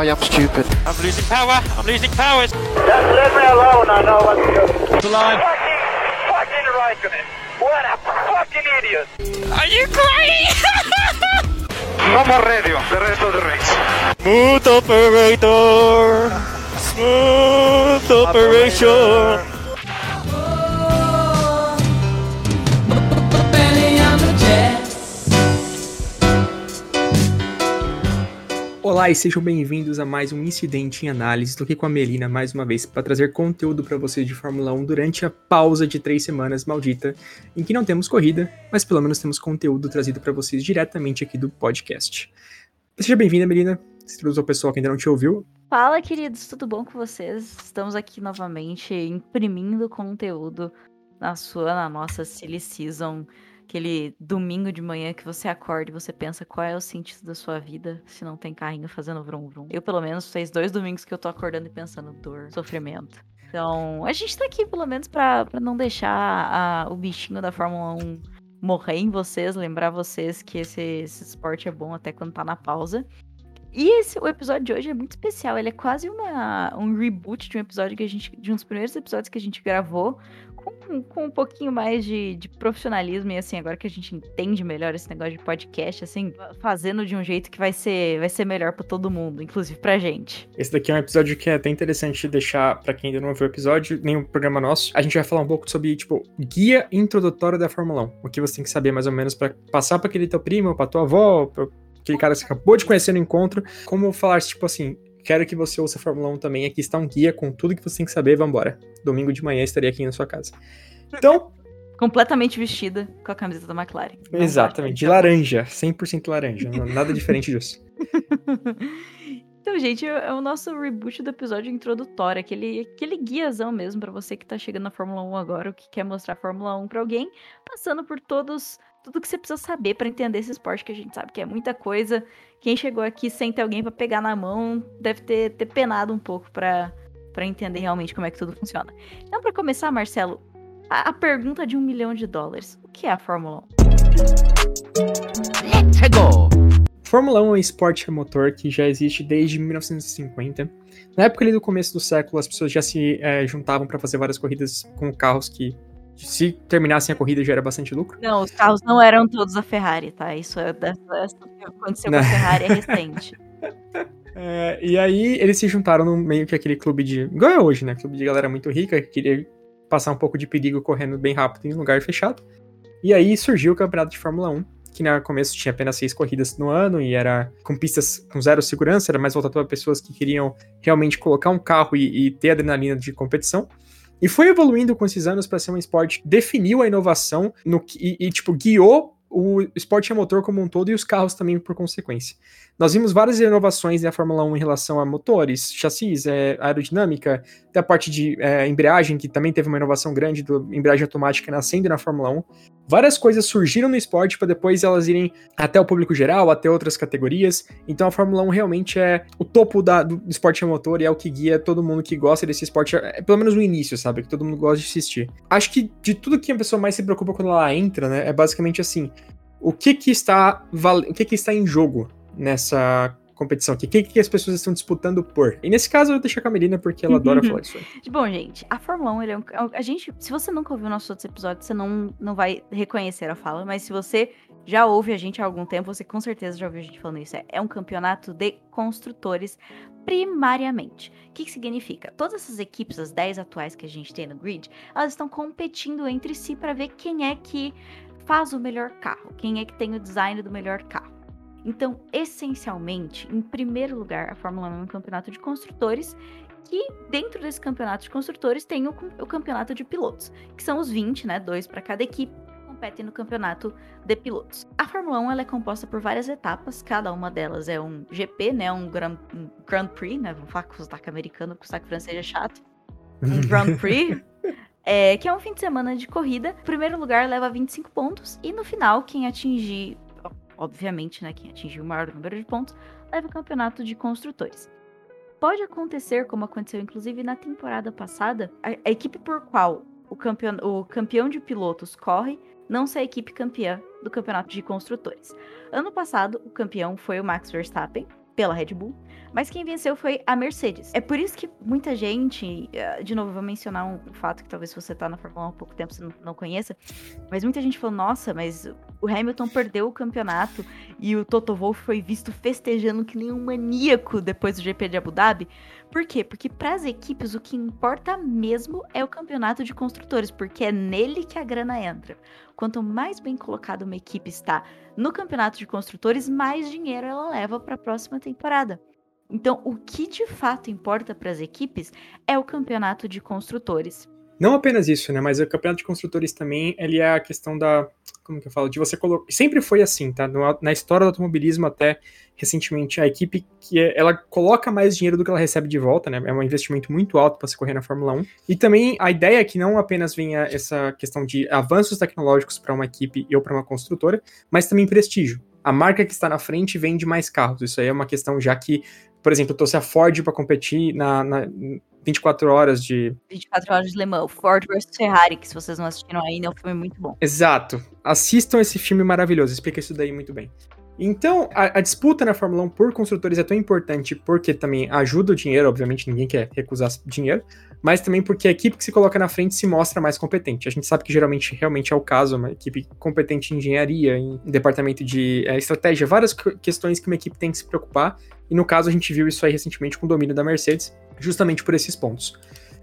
I am stupid. I'm losing power. I'm losing power. Just leave me alone. I know what to do. The line. Fucking, fucking right on it. What a fucking idiot. Are you crazy? No more radio. The rest of the race. Smooth operator. Smooth operation. Olá e sejam bem-vindos a mais um Incidente em Análise. Estou aqui com a Melina mais uma vez para trazer conteúdo para vocês de Fórmula 1 durante a pausa de três semanas maldita, em que não temos corrida, mas pelo menos temos conteúdo trazido para vocês diretamente aqui do podcast. Seja bem-vinda, Melina. Se introduza ao pessoal que ainda não te ouviu. Fala, queridos, tudo bom com vocês? Estamos aqui novamente imprimindo conteúdo na sua, na nossa Silly Season. Aquele domingo de manhã que você acorda e você pensa qual é o sentido da sua vida se não tem carrinho fazendo vrum vrum. Eu, pelo menos, fez dois domingos que eu tô acordando e pensando dor, sofrimento. Então, a gente tá aqui, pelo menos, pra, não deixar a- o bichinho da Fórmula 1 morrer em vocês, lembrar vocês que esse, esse esporte é bom até quando tá na pausa. E esse, o episódio de hoje é muito especial. Ele é quase uma, um reboot de um episódio que a gente. De um dos primeiros episódios que a gente gravou. Com, com um pouquinho mais de, de profissionalismo. E assim, agora que a gente entende melhor esse negócio de podcast, assim, fazendo de um jeito que vai ser, vai ser melhor pra todo mundo, inclusive pra gente. Esse daqui é um episódio que é até interessante deixar para quem ainda não ouviu o episódio, nem o programa nosso. A gente vai falar um pouco sobre, tipo, guia introdutório da Fórmula 1. O que você tem que saber mais ou menos para passar para aquele teu primo, para tua avó, pra aquele cara que você acabou de conhecer no encontro. Como falar, tipo assim, quero que você ouça a Fórmula 1 também. Aqui está um guia com tudo que você tem que saber. Vambora. Domingo de manhã estarei aqui na sua casa. Então, Completamente vestida com a camiseta da McLaren. Exatamente, de laranja, 100% laranja, nada diferente disso. Então, gente, é é o nosso reboot do episódio introdutório, aquele, aquele guiazão mesmo pra você que tá chegando na Fórmula 1 agora, ou que quer mostrar a Fórmula 1 pra alguém, passando por todos tudo que você precisa saber pra entender esse esporte que a gente sabe que é muita coisa. Quem chegou aqui sem ter alguém pra pegar na mão deve ter, ter penado um pouco pra pra entender realmente como é que tudo funciona. Então, pra começar, Marcelo, a, a pergunta de um milhão de dólares: o que é a Fórmula 1? Fórmula 1 é um esporte a motor que já existe desde 1950. Na época ali do começo do século, as pessoas já se eh, juntavam para fazer várias corridas com carros que, se terminassem a corrida, já era bastante lucro. Não, os carros não eram todos a Ferrari, tá? Isso é dessa, essa que aconteceu com a Não. Ferrari é recente. Eh, e aí eles se juntaram no meio que aquele clube de. igual é hoje, né? Clube de galera muito rica que queria passar um pouco de perigo correndo bem rápido em um lugar fechado. E aí surgiu o campeonato de Fórmula 1, que no começo tinha apenas seis corridas no ano e era com pistas com zero segurança, era mais voltado para pessoas que queriam realmente colocar um carro e, e ter adrenalina de competição. E foi evoluindo com esses anos para ser um esporte que definiu a inovação no, e, e, tipo, guiou o esporte a motor como um todo e os carros também por consequência. Nós vimos várias inovações na Fórmula 1 em relação a motores, chassis, é, aerodinâmica, até a parte de é, embreagem, que também teve uma inovação grande do embreagem automática nascendo na Fórmula 1. Várias coisas surgiram no esporte para depois elas irem até o público geral, até outras categorias. Então a Fórmula 1 realmente é o topo da- do esporte motor e é o que guia todo mundo que gosta desse esporte, é, pelo menos no início, sabe? Que todo mundo gosta de assistir. Acho que de tudo que a pessoa mais se preocupa quando ela entra, né, é basicamente assim: o que que está, o que que está em jogo nessa competição aqui? O que, que as pessoas estão disputando por? E nesse caso eu vou deixar com a Melina porque ela adora falar isso aí. Bom, gente, a Fórmula 1, ele é um, é um- a gente, se você nunca ouviu nossos outros episódios, você não, não vai reconhecer a fala, mas se você já ouve a gente há algum tempo, você com certeza já ouviu a gente falando isso. É, é um campeonato de construtores primariamente. O que, que significa? Todas essas equipes, as 10 atuais que a gente tem no grid, elas estão competindo entre si para ver quem é que faz o melhor carro, quem é que tem o design do melhor carro. Então, essencialmente, em primeiro lugar, a Fórmula 1 é um campeonato de construtores que dentro desse campeonato de construtores tem o, o campeonato de pilotos, que são os 20, né, dois para cada equipe, que competem no campeonato de pilotos. A Fórmula 1 ela é composta por várias etapas, cada uma delas é um GP, né, um Grand, um Grand Prix, né, vamos falar com o sotaque americano, porque o sotaque francês é chato. Um Grand Prix, é, que é um fim de semana de corrida. O primeiro lugar leva 25 pontos e no final quem atingir, obviamente, né, quem atingir o maior número de pontos, leva o campeonato de construtores. Pode acontecer, como aconteceu inclusive na temporada passada, a, a equipe por qual o campeão, o campeão de pilotos corre não ser a equipe campeã do campeonato de construtores. Ano passado, o campeão foi o Max Verstappen, pela Red Bull, mas quem venceu foi a Mercedes. É por isso que muita gente, eh, de novo, vou mencionar um fato que talvez você tá na Fórmula 1 há pouco tempo você não conheça, mas muita gente falou, nossa, mas o Hamilton perdeu o campeonato e o Toto Wolff foi visto festejando que nem um maníaco depois do GP de Abu Dhabi. Por quê? Porque para as equipes o que importa mesmo é o campeonato de construtores, porque é nele que a grana entra. Quanto mais bem colocada uma equipe está no campeonato de construtores, mais dinheiro ela leva para a próxima temporada. Então, o que de fato importa para as equipes é o campeonato de construtores. Não apenas isso, né? Mas o campeonato de construtores também, ele é a questão da. Como que eu falo? De você colocar. Sempre foi assim, tá? No, na história do automobilismo, até recentemente, a equipe que é, ela coloca mais dinheiro do que ela recebe de volta, né? É um investimento muito alto para se correr na Fórmula 1. E também a ideia é que não apenas venha essa questão de avanços tecnológicos para uma equipe ou para uma construtora, mas também prestígio. A marca que está na frente vende mais carros. Isso aí é uma questão já que por exemplo, trouxe a Ford para competir na, na 24 horas de. 24 horas de Le Mans, Ford vs Ferrari, que se vocês não assistiram ainda, é um filme muito bom. Exato. Assistam esse filme maravilhoso, explica isso daí muito bem. Então, a, a, disputa na Fórmula 1 por construtores é tão importante porque também ajuda o dinheiro, obviamente ninguém quer recusar dinheiro, mas também porque a equipe que se coloca na frente se mostra mais competente. A gente sabe que geralmente realmente é o caso, uma equipe competente em engenharia, em departamento de é, estratégia, várias questões que uma equipe tem que se preocupar, e no caso a gente viu isso aí recentemente com o domínio da Mercedes, justamente por esses pontos.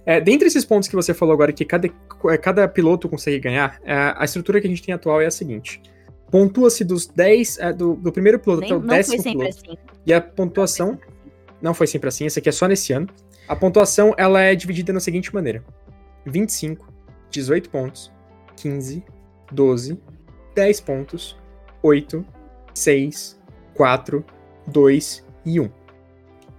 É, dentre esses pontos que você falou agora que cada, é, cada piloto consegue ganhar, é, a estrutura que a gente tem atual é a seguinte pontua-se dos 10, é, do, do, primeiro piloto Nem, até o décimo piloto. Assim. E a pontuação não foi sempre assim, esse aqui é só nesse ano. A pontuação ela é dividida da seguinte maneira: 25, 18 pontos, 15, 12, 10 pontos, 8, 6, 4, 2 e 1.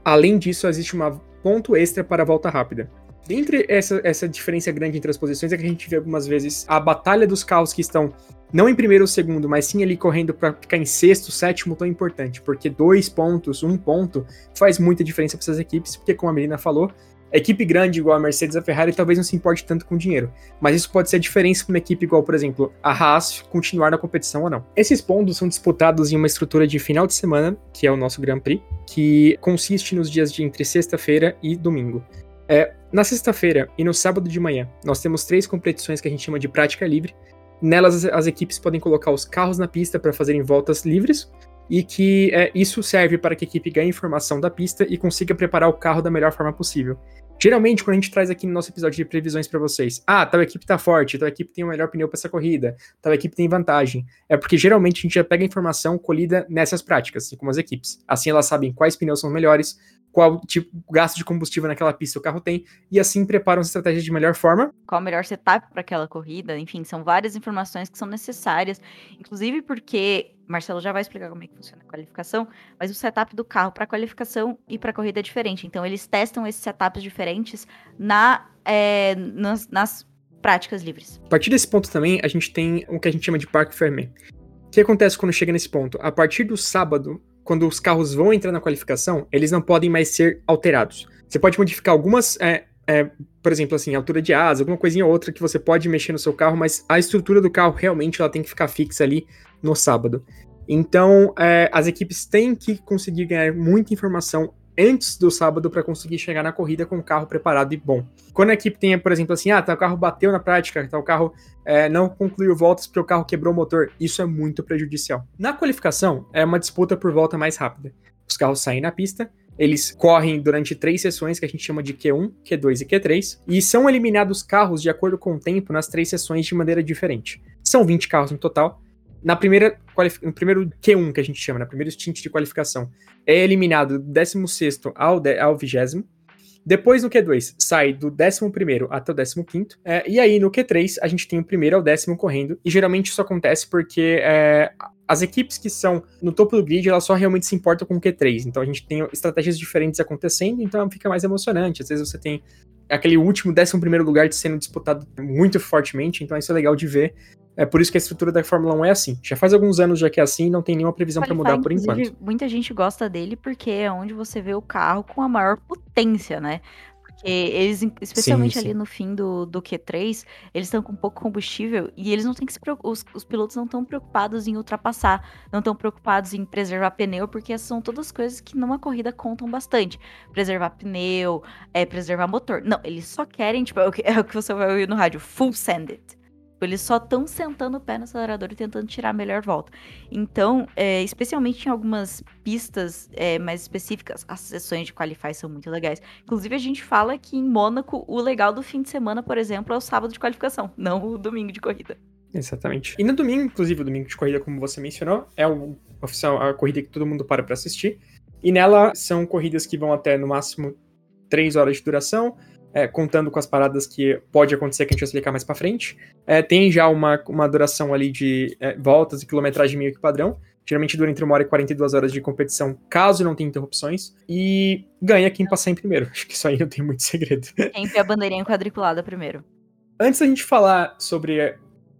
Além disso, existe um ponto extra para a volta rápida. Dentre essa, essa diferença grande entre as posições é que a gente vê algumas vezes a batalha dos carros que estão não em primeiro ou segundo, mas sim ali correndo para ficar em sexto, sétimo, tão importante, porque dois pontos, um ponto, faz muita diferença para essas equipes, porque como a Melina falou, equipe grande igual a Mercedes e a Ferrari talvez não se importe tanto com dinheiro, mas isso pode ser a diferença para uma equipe igual, por exemplo, a Haas continuar na competição ou não. Esses pontos são disputados em uma estrutura de final de semana, que é o nosso Grand Prix, que consiste nos dias de entre sexta-feira e domingo. É, na sexta-feira e no sábado de manhã, nós temos três competições que a gente chama de prática livre, Nelas, as, equipes podem colocar os carros na pista para fazerem voltas livres, e que é, isso serve para que a equipe ganhe informação da pista e consiga preparar o carro da melhor forma possível. Geralmente, quando a gente traz aqui no nosso episódio de previsões para vocês, ah, tal equipe tá forte, tal equipe tem o melhor pneu para essa corrida, tal equipe tem vantagem, é porque geralmente a gente já pega informação colhida nessas práticas, assim como as equipes. Assim elas sabem quais pneus são melhores, qual tipo gasto de combustível naquela pista o carro tem, e assim preparam as estratégias de melhor forma. Qual o melhor setup para aquela corrida, enfim, são várias informações que são necessárias, inclusive porque Marcelo já vai explicar como é que funciona a qualificação, mas o setup do carro para qualificação e para corrida é diferente. Então eles testam esses setups diferentes na, é, nas, nas práticas livres. A partir desse ponto também, a gente tem o que a gente chama de parque fermé. O que acontece quando chega nesse ponto? A partir do sábado, quando os carros vão entrar na qualificação, eles não podem mais ser alterados. Você pode modificar algumas, é, é, por exemplo, assim, altura de asa, alguma coisinha ou outra que você pode mexer no seu carro, mas a estrutura do carro realmente ela tem que ficar fixa ali no sábado. Então, é, as equipes têm que conseguir ganhar muita informação antes do sábado para conseguir chegar na corrida com o carro preparado e bom. Quando a equipe tem, por exemplo, assim, ah, tá, o carro bateu na prática, tá, o carro é, não concluiu voltas porque o carro quebrou o motor, isso é muito prejudicial. Na qualificação, é uma disputa por volta mais rápida. Os carros saem na pista, eles correm durante três sessões que a gente chama de Q1, Q2 e Q3, e são eliminados carros de acordo com o tempo nas três sessões de maneira diferente. São 20 carros no total, na primeira, no primeiro Q1 que a gente chama, na primeiro stint de qualificação, é eliminado do 16 ao, ao 20. Depois no Q2 sai do 11 até o 15. É, e aí no Q3 a gente tem o primeiro ao décimo correndo. E geralmente isso acontece porque é, as equipes que são no topo do grid elas só realmente se importam com o Q3. Então a gente tem estratégias diferentes acontecendo, então fica mais emocionante. Às vezes você tem aquele último 11 lugar sendo disputado muito fortemente, então isso é legal de ver. É por isso que a estrutura da Fórmula 1 é assim. Já faz alguns anos já que é assim, não tem nenhuma previsão para mudar por enquanto. Muita gente gosta dele porque é onde você vê o carro com a maior potência, né? Porque eles, especialmente Sim, sim. ali no fim do, do Q3, eles estão com pouco combustível e eles não têm que se preocupar. Os, os pilotos não estão preocupados em ultrapassar, não estão preocupados em preservar pneu, porque essas são todas coisas que numa corrida contam bastante. Preservar pneu, é, preservar motor. Não, eles só querem, tipo, é o que, é o que você vai ouvir no rádio, full send it. Eles só estão sentando o pé no acelerador e tentando tirar a melhor volta. Então, é, especialmente em algumas pistas é, mais específicas, as sessões de qualify são muito legais. Inclusive, a gente fala que em Mônaco, o legal do fim de semana, por exemplo, é o sábado de qualificação, não o domingo de corrida. Exatamente. E no domingo, inclusive, o domingo de corrida, como você mencionou, é o oficial, a corrida que todo mundo para para assistir. E nela são corridas que vão até no máximo 3 horas de duração, é, contando com as paradas que pode acontecer que a gente vai explicar mais para frente. É, tem já uma, uma duração ali de é, voltas e quilometragem meio que padrão. Geralmente dura entre uma hora e 42 horas de competição, caso não tenha interrupções. E ganha quem passar em primeiro. Acho que isso aí não tem muito segredo. Sempre a bandeirinha quadriculada primeiro. Antes da gente falar sobre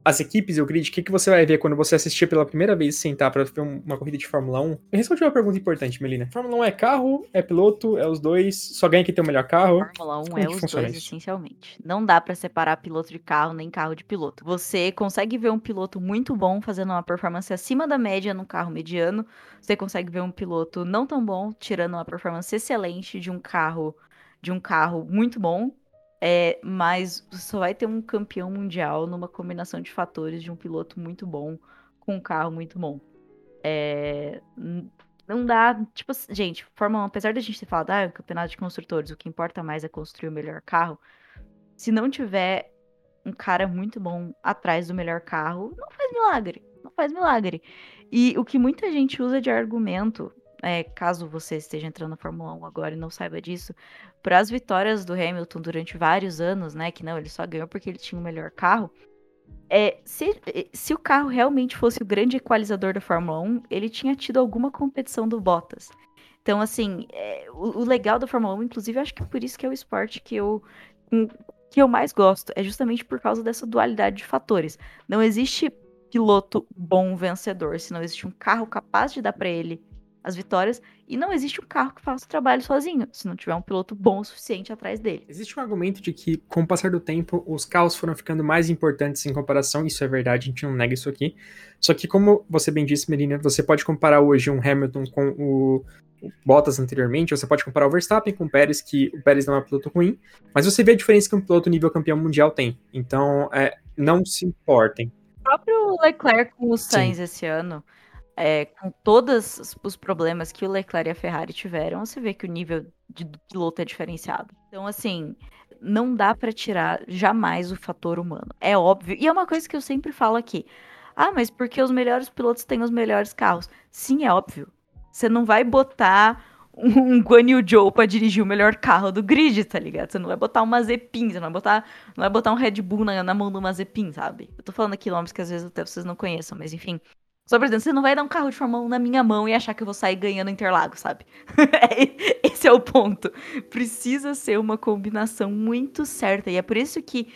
as equipes e o grid, o que, que você vai ver quando você assistir pela primeira vez e sentar para ver um- uma corrida de Fórmula 1? Eu respondi uma pergunta importante, Melina. Fórmula 1 é carro, é piloto, é os dois, só ganha quem tem o melhor carro. Fórmula 1 Como é os dois, isso? essencialmente. Não dá pra separar piloto de carro nem carro de piloto. Você consegue ver um piloto muito bom fazendo uma performance acima da média num carro mediano. Você consegue ver um piloto não tão bom tirando uma performance excelente de um carro de um carro muito bom. É, mas só vai ter um campeão mundial numa combinação de fatores de um piloto muito bom com um carro muito bom. É, não dá, tipo, assim, gente, Fórmula 1, apesar da gente ter falado, ah, é um campeonato de construtores, o que importa mais é construir o melhor carro. Se não tiver um cara muito bom atrás do melhor carro, não faz milagre. Não faz milagre. E o que muita gente usa de argumento, é, caso você esteja entrando na Fórmula 1 agora e não saiba disso, para as vitórias do Hamilton durante vários anos, né? Que não, ele só ganhou porque ele tinha o melhor carro. É, se, se o carro realmente fosse o grande equalizador da Fórmula 1, ele tinha tido alguma competição do Bottas. Então, assim, é, o, o legal da Fórmula 1, inclusive, acho que é por isso que é o esporte que eu, um, que eu mais gosto. É justamente por causa dessa dualidade de fatores. Não existe piloto bom vencedor, se não existe um carro capaz de dar para ele as vitórias, e não existe um carro que faça o trabalho sozinho, se não tiver um piloto bom o suficiente atrás dele. Existe um argumento de que, com o passar do tempo, os carros foram ficando mais importantes em comparação, isso é verdade, a gente não nega isso aqui. Só que, como você bem disse, Melina, você pode comparar hoje um Hamilton com o, Bottas anteriormente, você pode comparar o Verstappen com o Pérez, que o Pérez não é um piloto ruim, mas você vê a diferença que um piloto nível campeão mundial tem. Então, é, não se importem. O próprio Leclerc com o Sainz esse ano, é, com todos os- problemas que o Leclerc e a Ferrari tiveram, você vê que o nível de piloto é diferenciado. Então, assim, não dá pra tirar jamais o fator humano. É óbvio. E é uma coisa que eu sempre falo aqui. Ah, mas porque os melhores pilotos têm os melhores carros? Sim, é óbvio. Você não vai botar um Guan Yu Zhou pra dirigir o melhor carro do grid, tá ligado? Você não vai botar um Mazepin, você não vai botar, não vai botar um Red Bull na, na mão do Mazepin, sabe? Eu tô falando aqui nomes que às vezes até vocês não conheçam, mas enfim. Só por exemplo, você não vai dar um carro de Fórmula 1 na minha mão e achar que eu vou sair ganhando Interlagos, sabe? Esse é o ponto. Precisa ser uma combinação muito certa. E é por isso que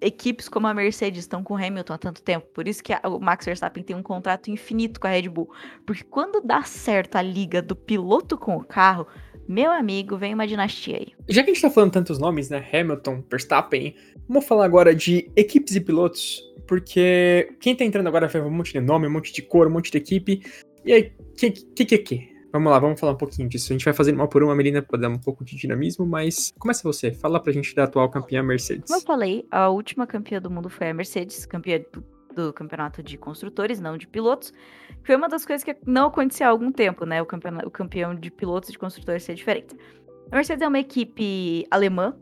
equipes como a Mercedes estão com o Hamilton há tanto tempo. Por isso que a- o Max Verstappen tem um contrato infinito com a Red Bull. Porque quando dá certo a liga do piloto com o carro, meu amigo, vem uma dinastia aí. Já que a gente tá falando tantos nomes, né? Hamilton, Verstappen, vamos falar agora de equipes e pilotos, porque quem tá entrando agora ver um monte de nome, um monte de cor, um monte de equipe. E aí, que que que que? Vamos lá, vamos falar um pouquinho disso. A gente vai fazer uma por uma, Melina, pra dar um pouco de dinamismo, mas começa você. Fala pra gente da atual campeã Mercedes. Como eu falei, a última campeã do mundo foi a Mercedes, campeã do, do campeonato de construtores, não de pilotos. que Foi uma das coisas que não acontecia há algum tempo, né? O, campeona- o campeão de pilotos e de construtores ser diferente. A Mercedes é uma equipe alemã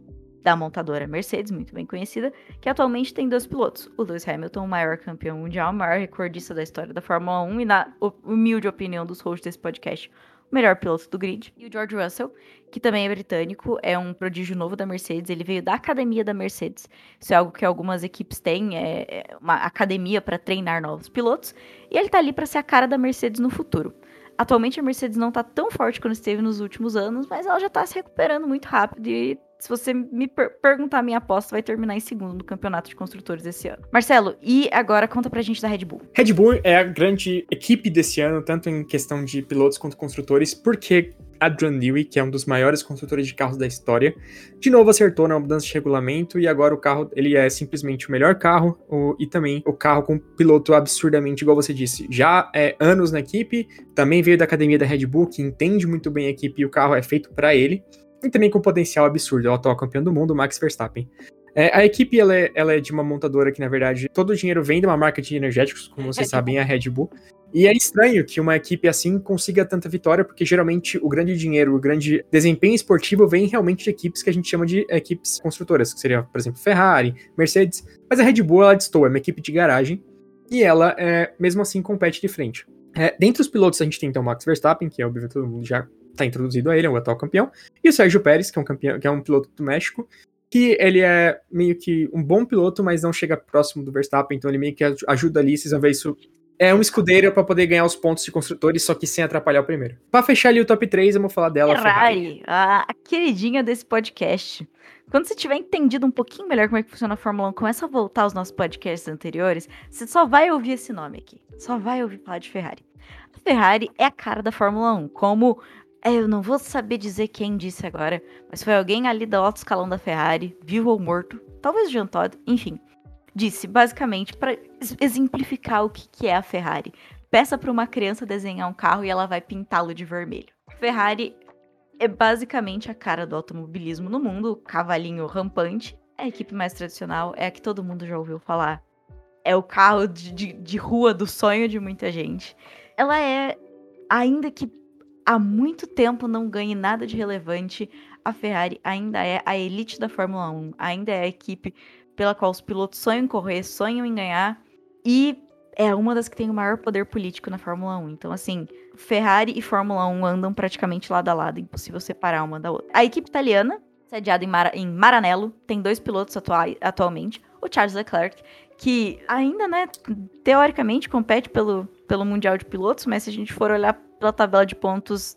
da montadora Mercedes, muito bem conhecida, que atualmente tem dois pilotos. O Lewis Hamilton, o maior campeão mundial, o maior recordista da história da Fórmula 1 e, na hu- humilde opinião dos hosts desse podcast, o melhor piloto do grid. E o George Russell, que também é britânico, é um prodígio novo da Mercedes, ele veio da academia da Mercedes. Isso é algo que algumas equipes têm, é é uma academia para treinar novos pilotos, e ele tá ali para ser a cara da Mercedes no futuro. Atualmente a Mercedes não tá tão forte quanto esteve nos últimos anos, mas ela já tá se recuperando muito rápido e se você me per- perguntar minha aposta, vai terminar em segundo no campeonato de construtores esse ano. Marcelo, e agora conta pra gente da Red Bull. Red Bull é a grande equipe desse ano, tanto em questão de pilotos quanto construtores, porque Adrian Newey, que é um dos maiores construtores de carros da história. De novo acertou na mudança de regulamento e agora o carro ele é simplesmente o melhor carro o, e também o carro com piloto absurdamente, igual você disse, já é anos na equipe, também veio da academia da Red Bull, que entende muito bem a equipe e o carro é feito para ele. E também com potencial absurdo, é o atual campeão do mundo, Max Verstappen. É, a equipe ela é, ela é, de uma montadora que, na verdade, todo o dinheiro vem de uma marca de energéticos, como vocês sabem, a Red Bull. E é estranho que uma equipe assim consiga tanta vitória, porque geralmente o grande dinheiro, o grande desempenho esportivo vem realmente de equipes que a gente chama de equipes construtoras, que seria, por exemplo, Ferrari, Mercedes. Mas a Red Bull, ela distou, é uma equipe de garagem, e ela, é, mesmo assim, compete de frente. É, dentre os pilotos, a gente tem então o Max Verstappen, que é óbvio todo mundo já está introduzido a ele, é o atual campeão, e o Sérgio Pérez, que é um campeão, que é um piloto do México, que ele é meio que um bom piloto, mas não chega próximo do Verstappen, então ele meio que ajuda ali, vocês vão ver isso é um escudeiro para poder ganhar os pontos de construtores, só que sem atrapalhar o primeiro. Para fechar ali o top 3, vamos falar dela. Ferrari, a, a queridinha desse podcast. Quando você tiver entendido um pouquinho melhor como é que funciona a Fórmula 1, começa a voltar aos nossos podcasts anteriores, você só vai ouvir esse nome aqui. Só vai ouvir falar de Ferrari. A Ferrari é a cara da Fórmula 1, como é, eu não vou saber dizer quem disse agora, mas foi alguém ali do alto escalão da Ferrari, vivo ou morto, talvez Jean Todt, enfim disse, basicamente, para exemplificar o que, que é a Ferrari. Peça para uma criança desenhar um carro e ela vai pintá-lo de vermelho. Ferrari é basicamente a cara do automobilismo no mundo, o cavalinho rampante. É a equipe mais tradicional, é a que todo mundo já ouviu falar. É o carro de, de, de rua do sonho de muita gente. Ela é, ainda que há muito tempo não ganhe nada de relevante, a Ferrari ainda é a elite da Fórmula 1, ainda é a equipe pela qual os pilotos sonham em correr, sonham em ganhar, e é uma das que tem o maior poder político na Fórmula 1. Então, assim, Ferrari e Fórmula 1 andam praticamente lado a lado, impossível separar uma da outra. A equipe italiana, sediada em, Mar em Maranello, tem dois pilotos atualmente. O Charles Leclerc, que ainda, né, teoricamente compete pelo, pelo Mundial de Pilotos, mas se a gente for olhar pela tabela de pontos,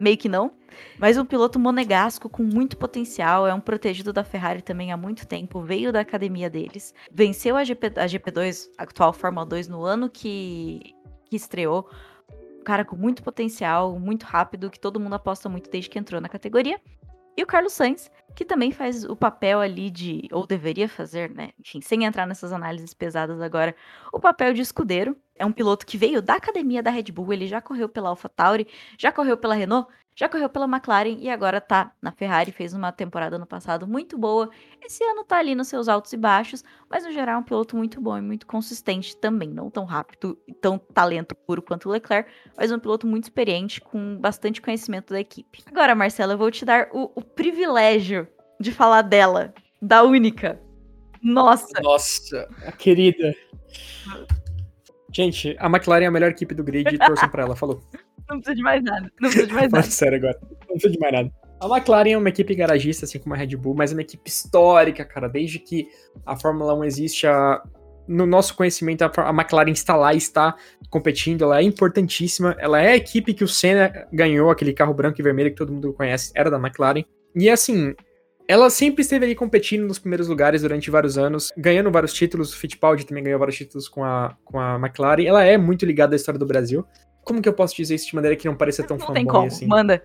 meio que não. Mas um piloto monegasco com muito potencial, é um protegido da Ferrari também há muito tempo, veio da academia deles, venceu a, GP, a GP2, a atual Fórmula 2, no ano que, que estreou. Um cara com muito potencial, muito rápido, que todo mundo aposta muito desde que entrou na categoria. E o Carlos Sainz, que também faz o papel ali de, ou deveria fazer, né? Enfim, sem entrar nessas análises pesadas agora, o papel de escudeiro. É um piloto que veio da academia da Red Bull, ele já correu pela AlphaTauri, já correu pela Renault, já correu pela McLaren e agora tá na Ferrari, fez uma temporada no passado muito boa. Esse ano tá ali nos seus altos e baixos, mas no geral é um piloto muito bom e muito consistente também, não tão rápido e tão talento puro quanto o Leclerc, mas um piloto muito experiente com bastante conhecimento da equipe. Agora, Marcela, eu vou te dar o, o privilégio de falar dela, da única. Nossa. Nossa, a querida. Gente, a McLaren é a melhor equipe do grid e torçam pra ela, falou. Não precisa de mais nada. Não precisa de mais nada. sério agora. Não precisa de mais nada. A McLaren é uma equipe garagista, assim como a Red Bull, mas é uma equipe histórica, cara. Desde que a Fórmula 1 existe, a... no nosso conhecimento, a McLaren está lá e está competindo. Ela é importantíssima. Ela é a equipe que o Senna ganhou, aquele carro branco e vermelho que todo mundo conhece, era da McLaren. E assim, ela sempre esteve ali competindo nos primeiros lugares durante vários anos, ganhando vários títulos. O Fittipaldi também ganhou vários títulos com a, com a McLaren. Ela é muito ligada à história do Brasil. Como que eu posso dizer isso de maneira que não pareça tão fanboy assim? Não tem como, assim? manda.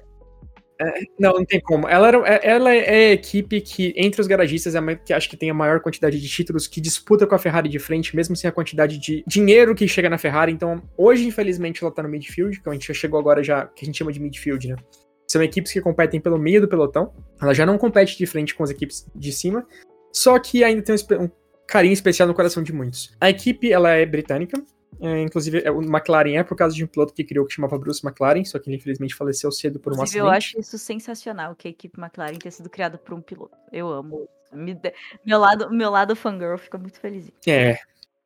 É, não, não tem como. Ela, era, é, ela é a equipe que, entre os garagistas, é a, que acho que tem a maior quantidade de títulos, que disputa com a Ferrari de frente, mesmo sem a quantidade de dinheiro que chega na Ferrari. Então, hoje, infelizmente, ela tá no midfield, que a gente já chegou agora já, que a gente chama de midfield, né? São equipes que competem pelo meio do pelotão. Ela já não compete de frente com as equipes de cima, só que ainda tem um, um carinho especial no coração de muitos. A equipe, ela é britânica, é, inclusive, é, o McLaren é por causa de um piloto que criou que chamava Bruce McLaren, só que ele infelizmente faleceu cedo por um inclusive, acidente. Eu acho isso sensacional, que a equipe McLaren tenha sido criada por um piloto. Eu amo. Me, meu, lado, meu lado fangirl fica muito feliz. É,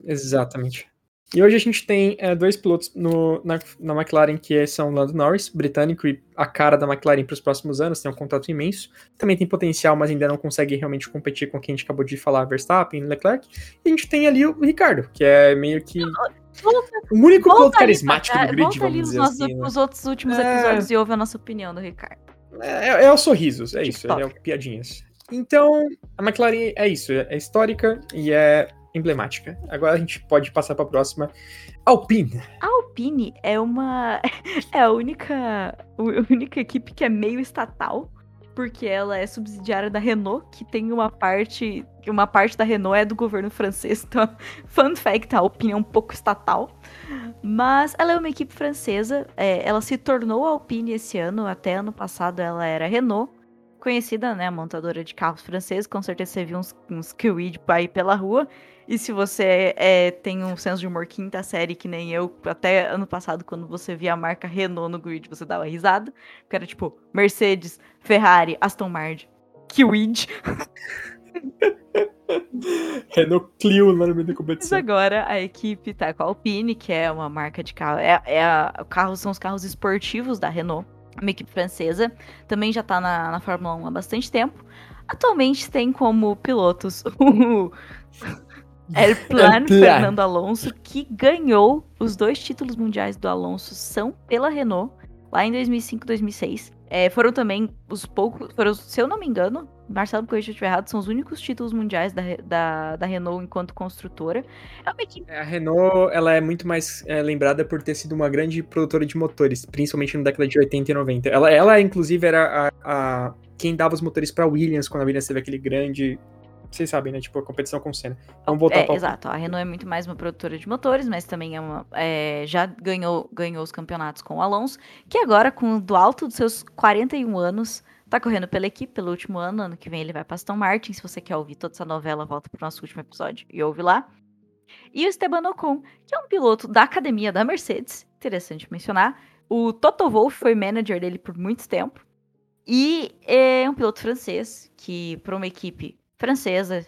exatamente. E hoje a gente tem é, dois pilotos no, na, na, McLaren que são Lando Norris, britânico e a cara da McLaren para os próximos anos, tem um contrato imenso. Também tem potencial, mas ainda não consegue realmente competir com quem a gente acabou de falar, Verstappen, Leclerc. E a gente tem ali o Ricardo, que é meio que Volta, o único piloto carismático do grid, volta vamos ali dizer nossos, assim. Né? Os outros últimos é... episódios e ouve a nossa opinião do Ricardo. É, é, é os sorrisos, é TikTok. isso, é o piadinhas. Então, a McLaren é isso, é histórica e é emblemática. Agora a gente pode passar para a próxima. Alpine. A Alpine é uma. É a única, a única equipe que é meio estatal. Porque ela é subsidiária da Renault, que tem uma parte. Uma parte da Renault é do governo francês. Então, fun fact, a Alpine é um pouco estatal. Mas ela é uma equipe francesa. é, ela se tornou Alpine esse ano. Até ano passado ela era Renault. Conhecida, né? Montadora de carros franceses. Com certeza você viu uns, uns Kwid aí pela rua. E se você é, tem um senso de humor quinta série, que nem eu, até ano passado, quando você via a marca Renault no grid, você dava risada. Porque era tipo Mercedes, Ferrari, Aston Martin, Kwid. Renault Clio no nome da Mas competição. agora a equipe tá com a Alpine, que é uma marca de carro. É, é a, carro são os carros esportivos da Renault, uma equipe francesa. Também já tá na, na Fórmula 1 há bastante tempo. Atualmente tem como pilotos o Airplan Airplan. Fernando Alonso, que ganhou os dois títulos mundiais do Alonso, são pela Renault, lá em 2005 2006. É, foram também os poucos, foram, se eu não me engano, Marcelo corrija se eu estiver errado, são os únicos títulos mundiais da, da, da Renault enquanto construtora. É A Renault ela é muito mais é, lembrada por ter sido uma grande produtora de motores, principalmente na década de 80 e 90. Ela, ela inclusive, era a, a- quem dava os motores para Williams quando a Williams teve aquele grande. Vocês sabem, né? Tipo, a competição com o Senna. Vamos voltar é, exato. A Renault é muito mais uma produtora de motores, mas também é uma, é, já ganhou, ganhou os campeonatos com o Alonso, que agora, com do alto dos seus 41 anos, tá correndo pela equipe pelo último ano. Ano que vem ele vai pra Aston Martin. Se você quer ouvir toda essa novela, volta pro nosso último episódio e ouve lá. E o Esteban Ocon, que é um piloto da academia da Mercedes, interessante mencionar. O Toto Wolff foi manager dele por muito tempo. E é um piloto francês que, para uma equipe francesa,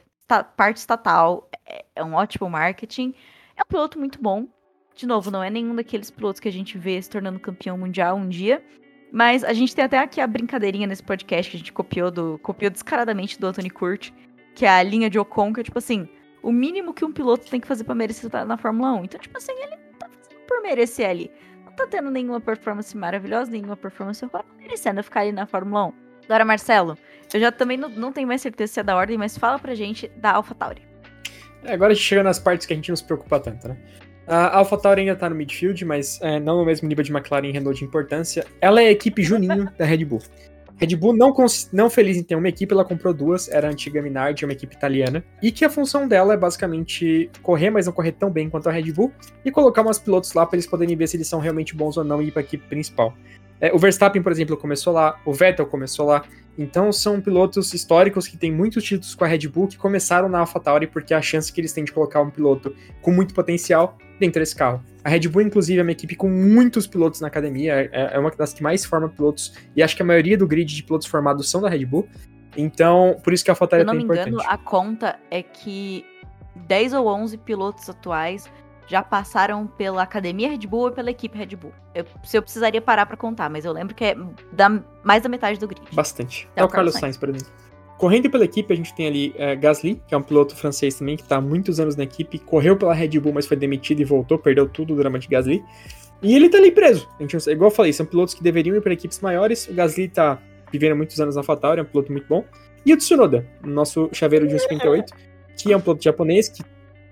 parte estatal, é, é um ótimo marketing. É um piloto muito bom. De novo, não é nenhum daqueles pilotos que a gente vê se tornando campeão mundial um dia. Mas a gente tem até aqui a brincadeirinha nesse podcast que a gente copiou do copiou descaradamente do Anthony Curti, que é a linha de Ocon, que é tipo assim, o mínimo que um piloto tem que fazer pra merecer estar na Fórmula 1. Então, tipo assim, ele tá fazendo por merecer ali. Não tá tendo nenhuma performance maravilhosa, nenhuma performance ruim, tá merecendo ficar ali na Fórmula 1. Agora, Marcelo, eu já também não, não tenho mais certeza se é da ordem, mas fala pra gente da AlphaTauri. É, Agora a gente chega nas partes que a gente não se preocupa tanto, né? A AlphaTauri ainda tá no midfield, mas é, não no mesmo nível de McLaren e Renault de importância. Ela é a equipe juninho da Red Bull. Red Bull, não, não feliz em ter uma equipe, ela comprou duas, era a antiga Minardi, uma equipe italiana, e que a função dela é basicamente correr, mas não correr tão bem quanto a Red Bull, e colocar umas pilotos lá para eles poderem ver se eles são realmente bons ou não e ir para a equipe principal. É, o Verstappen, por exemplo, começou lá, o Vettel começou lá, então são pilotos históricos que têm muitos títulos com a Red Bull que começaram na AlphaTauri porque a chance que eles têm de colocar um piloto com muito potencial dentro desse carro. A Red Bull, inclusive, é uma equipe com muitos pilotos na academia, é, é uma das que mais forma pilotos, e acho que a maioria do grid de pilotos formados são da Red Bull. Então, por isso que a Se AlphaTauri eu é não tão me importante. engano, a conta é que 10 ou 11 pilotos atuais já passaram pela academia Red Bull ou pela equipe Red Bull. Eu, se eu precisaria parar pra contar, mas eu lembro que é da, mais da metade do grid. Bastante. É É, o Carlos Carlos Sainz, por exemplo. Correndo pela equipe, a gente tem ali é, Gasly, que é um piloto francês também, que está há muitos anos na equipe, correu pela Red Bull, mas foi demitido e voltou, perdeu tudo o drama de Gasly. E ele tá ali preso. A gente, igual eu falei, são pilotos que deveriam ir para equipes maiores. O Gasly tá vivendo muitos anos na AlphaTauri, é um piloto muito bom. E o Tsunoda, nosso chaveiro de 1,58, que é um piloto japonês, que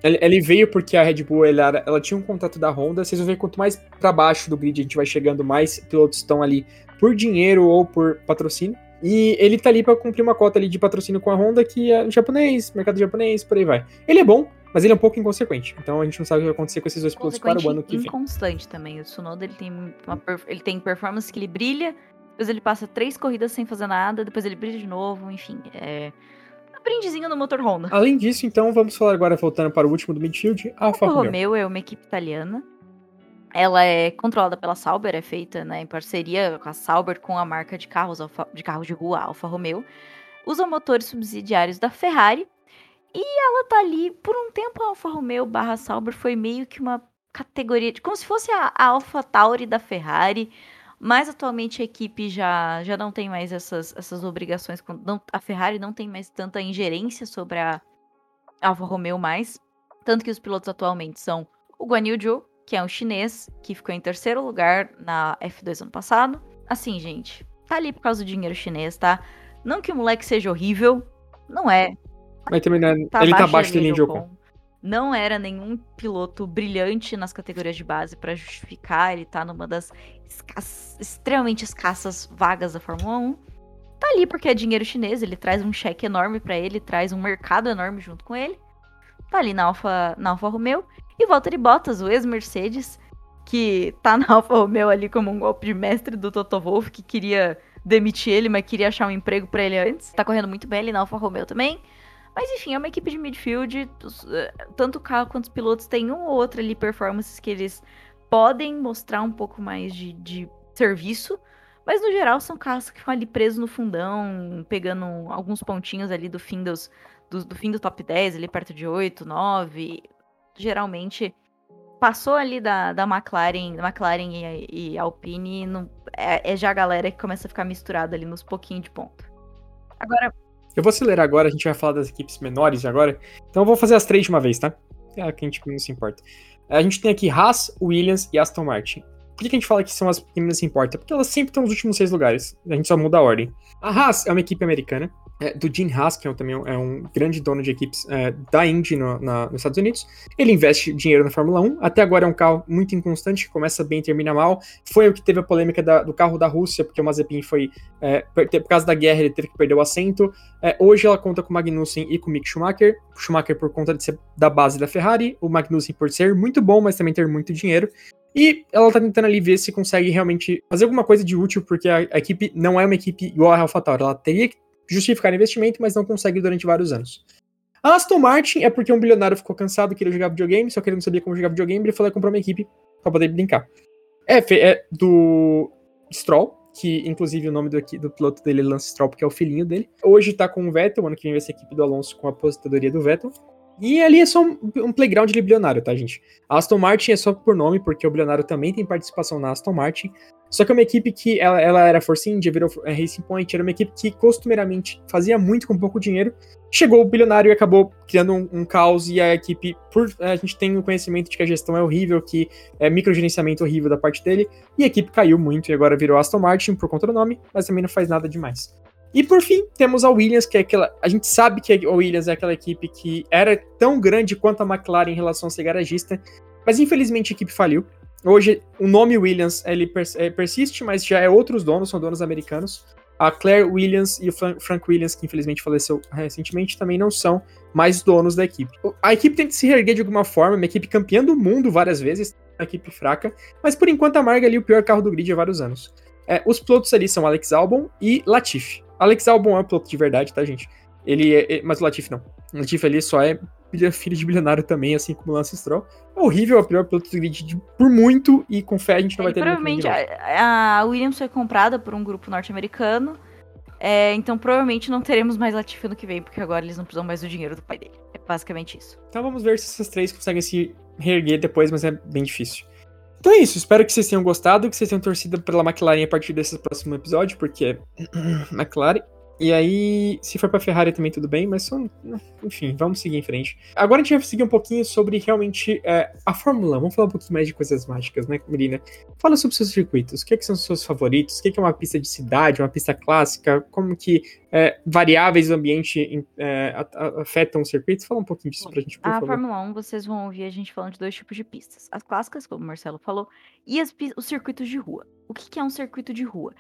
ele, veio porque a Red Bull ele era- ela tinha um contrato da Honda. Vocês vão ver quanto mais para baixo do grid a gente vai chegando, mais pilotos estão ali por dinheiro ou por patrocínio. E ele tá ali pra cumprir uma cota ali de patrocínio com a Honda, que é japonês, mercado japonês, por aí vai. Ele é bom, mas ele é um pouco inconsequente. Então a gente não sabe o que vai acontecer com esses dois pilotos para o ano que vem. inconstante também. O Tsunoda ele tem, uma ele tem performance que ele brilha, depois ele passa três corridas sem fazer nada, depois ele brilha de novo, enfim. É brindezinho no motor Honda. Além disso, então, vamos falar agora, voltando para o último do midfield, a Alfa A Romeo. Romeo é uma equipe italiana. Ela é controlada pela Sauber, é feita né, em parceria com a Sauber com a marca de carros de carros de rua Alfa Romeo. Usa motores subsidiários da Ferrari. E ela tá ali, por um tempo a Alfa Romeo barra Sauber foi meio que uma categoria, de, como se fosse a, a Alfa Tauri da Ferrari. Mas atualmente a equipe já, já não tem mais essas, essas obrigações. com- não- a Ferrari não tem mais tanta ingerência sobre a Alfa Romeo mais. Tanto que os pilotos atualmente são o Guan Yu Zhou, que é um chinês que ficou em terceiro lugar na F2 ano passado. Assim, gente, tá ali por causa do dinheiro chinês, tá? Não que o moleque seja horrível, não é. Mas também não é- Tá ele tá abaixo abaixo da linha de Ocon. Não era nenhum piloto brilhante nas categorias de base para justificar ele estar tá numa das escass extremamente escassas vagas da Fórmula 1. Tá ali porque é dinheiro chinês, ele traz um cheque enorme para ele, traz um mercado enorme junto com ele. Tá ali na Alfa, na Alfa Romeo. E Valtteri Bottas, o ex-Mercedes, que tá na Alfa Romeo ali como um golpe de mestre do Toto Wolff, que queria demitir ele, mas queria achar um emprego para ele antes. Tá correndo muito bem ali na Alfa Romeo também. Mas enfim, é uma equipe de midfield. Eh, tanto o carro quanto os pilotos têm um ou outro ali performances que eles podem mostrar um pouco mais de, de serviço. Mas no geral são carros que ficam ali presos no fundão, pegando alguns pontinhos ali do fim dos, do, do fim do top 10, ali perto de 8, 9. Geralmente passou ali da, da McLaren, da McLaren e, e Alpine, é, é, já a galera que começa a ficar misturada ali nos pouquinhos de ponto. Agora, eu vou acelerar agora, a gente vai falar das equipes menores agora. Então eu vou fazer as três de uma vez, tá? É que a gente não se importa. A gente tem aqui Haas, Williams e Aston Martin. Por que a gente fala que são as que menos se importa? Porque elas sempre estão nos últimos seis lugares. A gente só muda a ordem. A Haas é uma equipe americana é, do Gene um, também é um grande dono de equipes é, da Indy no, na, nos Estados Unidos. Ele investe dinheiro na Fórmula 1. Até agora é um carro muito inconstante, começa bem e termina mal. Foi o que teve a polêmica da, do carro da Rússia, porque o Mazepin foi. É, por, por, causa da guerra, ele teve que perder o assento. É, hoje ela conta com o Magnussen e com o Mick Schumacher. O Schumacher por conta de ser da base da Ferrari, o Magnussen por ser muito bom, mas também ter muito dinheiro. E ela tá tentando ali ver se consegue realmente fazer alguma coisa de útil, porque a, a equipe não é uma equipe igual a AlphaTauri. Ela teria que justificar investimento, mas não consegue durante vários anos. A Aston Martin é porque um bilionário ficou cansado, queria jogar videogame, só que ele não sabia como jogar videogame, ele falou que comprou uma equipe pra poder brincar. F é do Stroll, que inclusive o nome do, do piloto dele é Lance Stroll, porque é o filhinho dele. Hoje tá com o Vettel, ano que vem vai ser a equipe do Alonso com a aposentadoria do Vettel. E ali é só um, um playground de bilionário, tá, gente? A Aston Martin é só por nome, porque o bilionário também tem participação na Aston Martin. Só que é uma equipe que ela, ela era Force India, virou é, Racing Point, era uma equipe que costumeiramente fazia muito com pouco dinheiro. Chegou o bilionário e acabou criando um, um caos, e a equipe, por a gente tem o conhecimento de que a gestão é horrível, que é microgerenciamento horrível da parte dele, e a equipe caiu muito e agora virou Aston Martin por conta do nome, mas também não faz nada demais. E por fim, temos a Williams, que é aquela. A gente sabe que a Williams é aquela equipe que era tão grande quanto a McLaren em relação a ser garagista, mas infelizmente a equipe faliu. Hoje, o nome Williams ele é, persiste, mas já é outros donos, são donos americanos. A Claire Williams e o Frank Williams, que infelizmente faleceu recentemente, também não são mais donos da equipe. A equipe tem que se reerguer de alguma forma, uma equipe campeã do mundo várias vezes, uma equipe fraca, mas por enquanto amarga ali o pior carro do grid há vários anos. É, os pilotos ali são Alex Albon e Latifi. Alex Albon é um piloto de verdade, tá, gente? Ele é, é mas o Latifi não. O Latifi ali só é filho de bilionário também, assim como o Lance Stroll. É horrível, é o pior piloto do grid por muito, e com fé a gente não vai ter Provavelmente a, a, Williams foi comprada por um grupo norte-americano, é, então provavelmente não teremos mais Latifi no que vem, porque agora eles não precisam mais do dinheiro do pai dele. É basicamente isso. Então vamos ver se essas três conseguem se reerguer depois, mas é bem difícil. Então é isso, espero que vocês tenham gostado, que vocês tenham torcido pela McLaren a partir desse próximo episódio, porque McLaren e aí, se for pra Ferrari também tudo bem, mas só, enfim, vamos seguir em frente. Agora a gente vai seguir um pouquinho sobre realmente é, a Fórmula 1. Vamos falar um pouquinho mais de coisas mágicas, né, Marina? Fala sobre seus circuitos. O que, é que são os seus favoritos? O que é, que é uma pista de cidade, uma pista clássica? Como que é, variáveis do ambiente é, afetam os circuitos? Fala um pouquinho disso pra gente, por a favor. A Fórmula 1, vocês vão ouvir a gente falando de dois tipos de pistas. As clássicas, como o Marcelo falou, e as, os circuitos de rua. O que, que é um circuito de rua?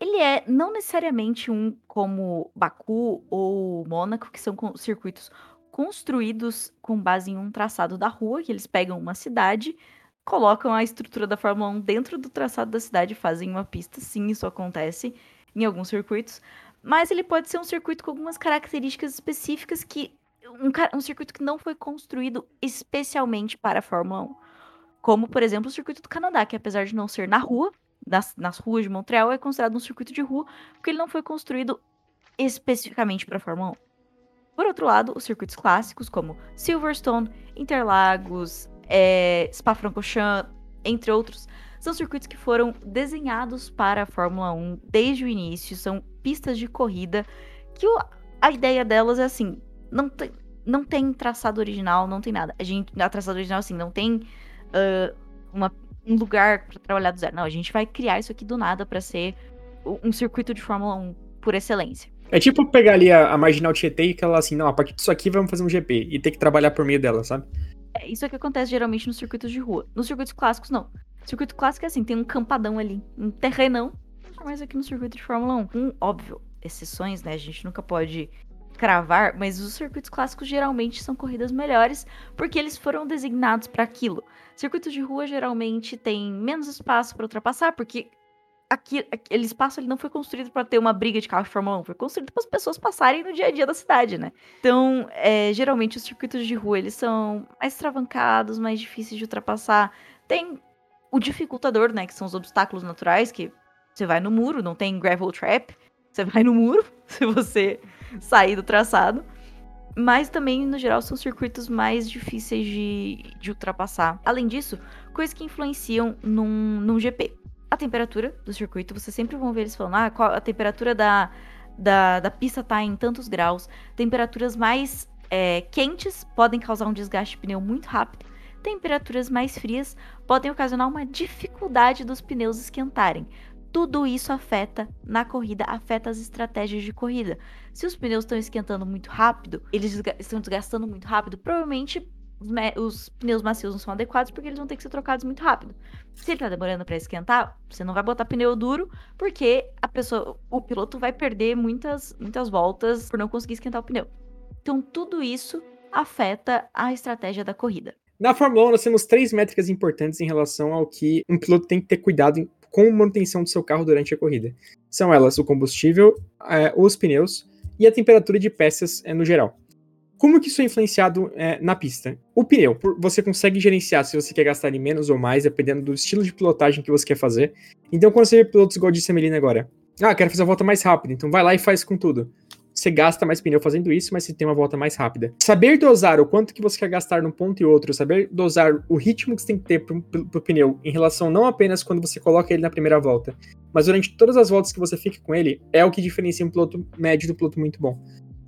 Ele é não necessariamente um como Baku ou Mônaco, que são circuitos construídos com base em um traçado da rua, que eles pegam uma cidade, colocam a estrutura da Fórmula 1 dentro do traçado da cidade e fazem uma pista. Sim, isso acontece em alguns circuitos. Mas ele pode ser um circuito com algumas características específicas que. Um, um circuito que não foi construído especialmente para a Fórmula 1. Como, por exemplo, o circuito do Canadá, que apesar de não ser na rua, nas, nas ruas de Montreal é considerado um circuito de rua, porque ele não foi construído especificamente para a Fórmula 1. Por outro lado, os circuitos clássicos, como Silverstone, Interlagos, é, Spa-Francorchamps, entre outros, são circuitos que foram desenhados para a Fórmula 1 desde o início, são pistas de corrida que o, a ideia delas é assim, não tem, não tem traçado original, não tem nada. A gente, a traçado original assim, não tem uh, uma um lugar para trabalhar do zero. Não, a gente vai criar isso aqui do nada para ser um circuito de Fórmula 1 por excelência. É tipo pegar ali a, a Marginal Tietê e falar assim, não, a partir disso aqui vamos fazer um GP e ter que trabalhar por meio dela, sabe? É, isso é que acontece geralmente nos circuitos de rua. Nos circuitos clássicos, não. Circuito clássico é assim, tem um campadão ali, um terrenão. Mas aqui no circuito de Fórmula 1, com, óbvio, exceções, né? A gente nunca pode cravar, mas os circuitos clássicos geralmente são corridas melhores porque eles foram designados para aquilo. Circuito de rua geralmente tem menos espaço para ultrapassar, porque aqui, aquele espaço ele não foi construído para ter uma briga de carro de Fórmula 1, foi construído para as pessoas passarem no dia a dia da cidade, né? Então, é, geralmente os circuitos de rua eles são mais travancados, mais difíceis de ultrapassar. Tem o dificultador, né, que são os obstáculos naturais, que você vai no muro, não tem gravel trap, você vai no muro se você sair do traçado. Mas também, no geral, são circuitos mais difíceis de, de ultrapassar. Além disso, coisas que influenciam num, num GP. A temperatura do circuito, vocês sempre vão ver eles falando, ah, qual, a temperatura da, da, da pista tá em tantos graus. Temperaturas mais é, quentes podem causar um desgaste de pneu muito rápido. Temperaturas mais frias podem ocasionar uma dificuldade dos pneus esquentarem. Tudo isso afeta na corrida, afeta as estratégias de corrida. Se os pneus estão esquentando muito rápido, eles estão desgastando muito rápido, provavelmente os pneus macios não são adequados porque eles vão ter que ser trocados muito rápido. Se ele tá demorando para esquentar, você não vai botar pneu duro porque a pessoa, o piloto vai perder muitas, muitas voltas por não conseguir esquentar o pneu. Então tudo isso afeta a estratégia da corrida. Na Fórmula 1 nós temos três métricas importantes em relação ao que um piloto tem que ter cuidado com manutenção do seu carro durante a corrida. São elas o combustível, é, os pneus e a temperatura de peças é, no geral. Como que isso é influenciado é, na pista? O pneu, você consegue gerenciar se você quer gastar ele menos ou mais, dependendo do estilo de pilotagem que você quer fazer. Então, quando você vê pilotos igual disse a agora, ah, quero fazer a volta mais rápida, então vai lá e faz com tudo. Você gasta mais pneu fazendo isso, mas você tem uma volta mais rápida. Saber dosar o quanto que você quer gastar num ponto e outro, saber dosar o ritmo que você tem que ter pro, pro, pro pneu em relação não apenas quando você coloca ele na primeira volta, mas durante todas as voltas que você fica com ele, é o que diferencia um piloto médio do piloto muito bom.